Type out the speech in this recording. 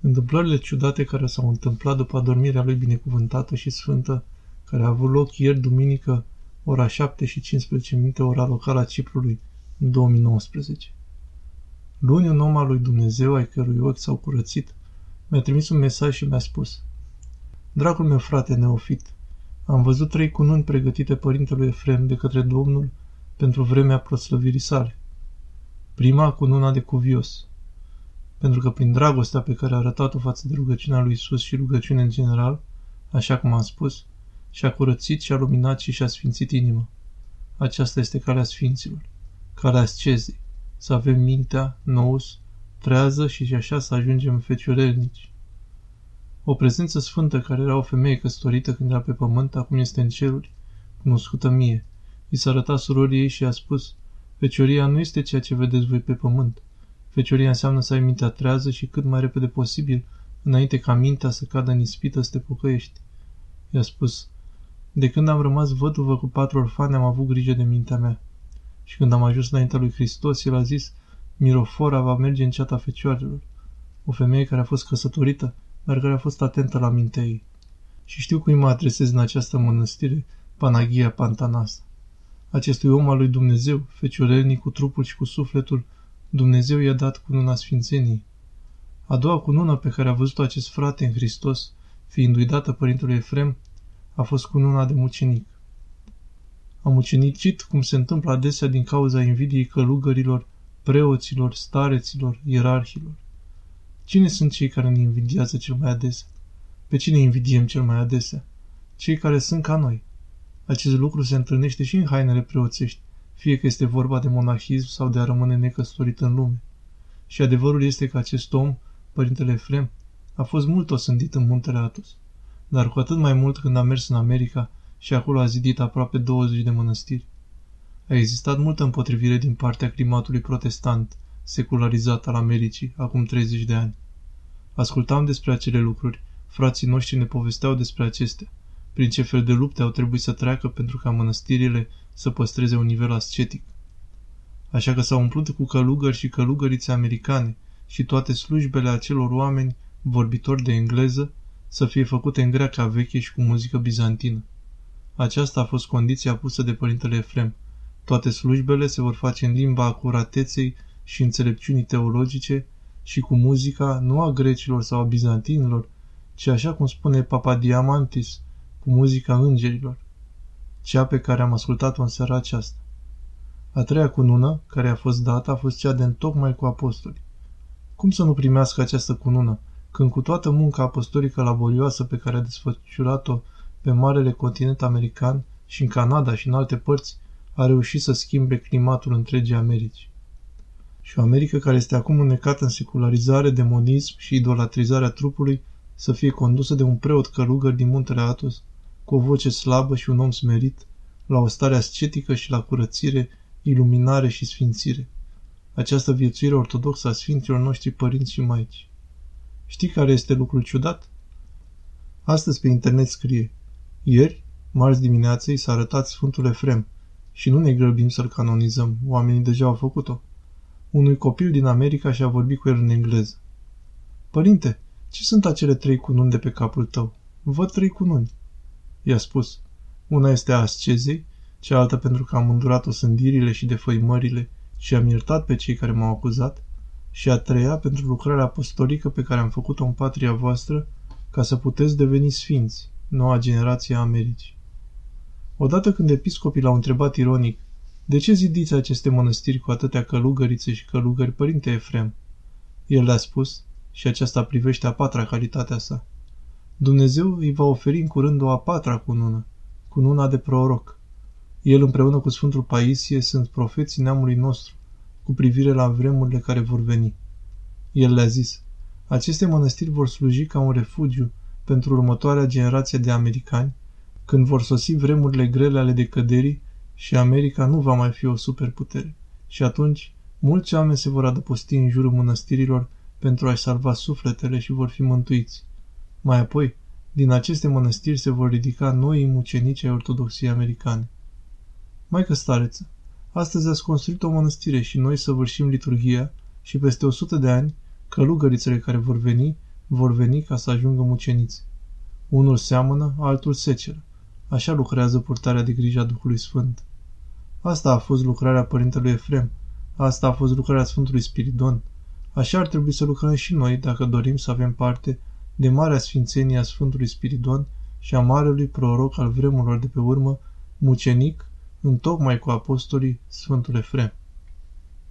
Întâmplările ciudate care s-au întâmplat după adormirea lui binecuvântată și sfântă, care a avut loc ieri duminică, ora 7 și 15 minute, ora locală a Ciprului, în 2019. Luni un om al lui Dumnezeu, ai cărui ochi s-au curățit, mi-a trimis un mesaj și mi-a spus Dragul meu frate neofit, am văzut trei cununi pregătite părintelui Efrem de către Domnul pentru vremea proslăvirii sale. Prima cununa de cuvios, pentru că prin dragostea pe care a arătat-o față de rugăciunea lui Isus și rugăciune în general, așa cum am spus, și-a curățit și-a luminat și și-a sfințit inima. Aceasta este calea sfinților, calea ascezii, să avem mintea, nous, trează și așa să ajungem feciorelnici. O prezență sfântă care era o femeie căsătorită când era pe pământ, acum este în ceruri, cunoscută mie. I s-a arătat surorii ei și a spus, Fecioria nu este ceea ce vedeți voi pe pământ. Fecioria înseamnă să ai mintea trează și cât mai repede posibil, înainte ca mintea să cadă în ispită să te pocăiești. I-a spus, de când am rămas văduvă cu patru orfane, am avut grijă de mintea mea. Și când am ajuns înaintea lui Hristos, el a zis, Mirofora va merge în ceata fecioarelor. O femeie care a fost căsătorită, dar care a fost atentă la mintea ei. Și știu cui mă adresez în această mănăstire, Panagia Pantanasa. Acestui om al lui Dumnezeu, feciorelnic cu trupul și cu sufletul, Dumnezeu i-a dat cununa sfințenii. A doua cunună pe care a văzut-o acest frate în Hristos, fiindu-i dată părintelui Efrem, a fost cununa de mucenic. A mucenicit cum se întâmplă adesea din cauza invidiei călugărilor, preoților, stareților, ierarhilor. Cine sunt cei care ne invidiază cel mai adesea? Pe cine invidiem cel mai adesea? Cei care sunt ca noi. Acest lucru se întâlnește și în hainele preoțești, fie că este vorba de monahism sau de a rămâne necăsătorit în lume. Și adevărul este că acest om, părintele Efrem, a fost mult osândit în muntele Atos, dar cu atât mai mult când a mers în America și acolo a zidit aproape 20 de mănăstiri. A existat multă împotrivire din partea climatului protestant, secularizat al Americii, acum 30 de ani. Ascultam despre acele lucruri, frații noștri ne povesteau despre acestea, prin ce fel de lupte au trebuit să treacă pentru ca mănăstirile să păstreze un nivel ascetic. Așa că s-au umplut cu călugări și călugărițe americane și toate slujbele acelor oameni, vorbitori de engleză, să fie făcute în greaca veche și cu muzică bizantină. Aceasta a fost condiția pusă de părintele Efrem. Toate slujbele se vor face în limba acurateței și înțelepciunii teologice și cu muzica nu a grecilor sau a bizantinilor, ci așa cum spune Papa Diamantis, cu muzica îngerilor, cea pe care am ascultat-o în seara aceasta. A treia cunună, care a fost dată, a fost cea de întocmai cu apostoli. Cum să nu primească această cunună, când cu toată munca apostolică laborioasă pe care a desfășurat-o pe marele continent american și în Canada și în alte părți, a reușit să schimbe climatul întregii Americi. Și o Americă care este acum înnecată în secularizare, demonism și idolatrizarea trupului, să fie condusă de un preot călugăr din muntele Atos, cu o voce slabă și un om smerit, la o stare ascetică și la curățire, iluminare și sfințire. Această viețuire ortodoxă a sfinților noștri părinți și maici. Știi care este lucrul ciudat? Astăzi pe internet scrie Ieri, marți dimineață, i s-a arătat Sfântul Efrem și nu ne grăbim să-l canonizăm, oamenii deja au făcut-o. Unui copil din America și-a vorbit cu el în engleză. Părinte, ce sunt acele trei cununi de pe capul tău? Văd trei cununi. I-a spus. Una este a ascezei, cealaltă pentru că am îndurat osândirile și defăimările și am iertat pe cei care m-au acuzat, și a treia pentru lucrarea apostolică pe care am făcut-o în patria voastră, ca să puteți deveni sfinți, noua generație a Americii. Odată când episcopii l-au întrebat ironic, de ce zidiți aceste mănăstiri cu atâtea călugărițe și călugări, părinte Efrem? El le-a spus, și aceasta privește a patra calitatea sa. Dumnezeu îi va oferi în curând o a patra cunună, cununa de proroc. El împreună cu Sfântul Paisie sunt profeții neamului nostru, cu privire la vremurile care vor veni. El le-a zis, aceste mănăstiri vor sluji ca un refugiu pentru următoarea generație de americani, când vor sosi vremurile grele ale decăderii și America nu va mai fi o superputere. Și atunci, mulți oameni se vor adăposti în jurul mănăstirilor pentru a-și salva sufletele și vor fi mântuiți. Mai apoi, din aceste mănăstiri se vor ridica noi mucenici ai ortodoxiei americane. Maică stareță, astăzi ați construit o mănăstire și noi săvârșim liturghia și peste 100 de ani, călugărițele care vor veni vor veni ca să ajungă muceniți. Unul seamănă, altul seceră. Așa lucrează purtarea de grijă a Duhului Sfânt. Asta a fost lucrarea Părintelui Efrem. Asta a fost lucrarea Sfântului Spiridon. Așa ar trebui să lucrăm și noi dacă dorim să avem parte de marea sfințenie a Sfântului Spiridon și a marelui proroc al vremurilor de pe urmă, mucenic, întocmai cu apostolii Sfântul Efrem.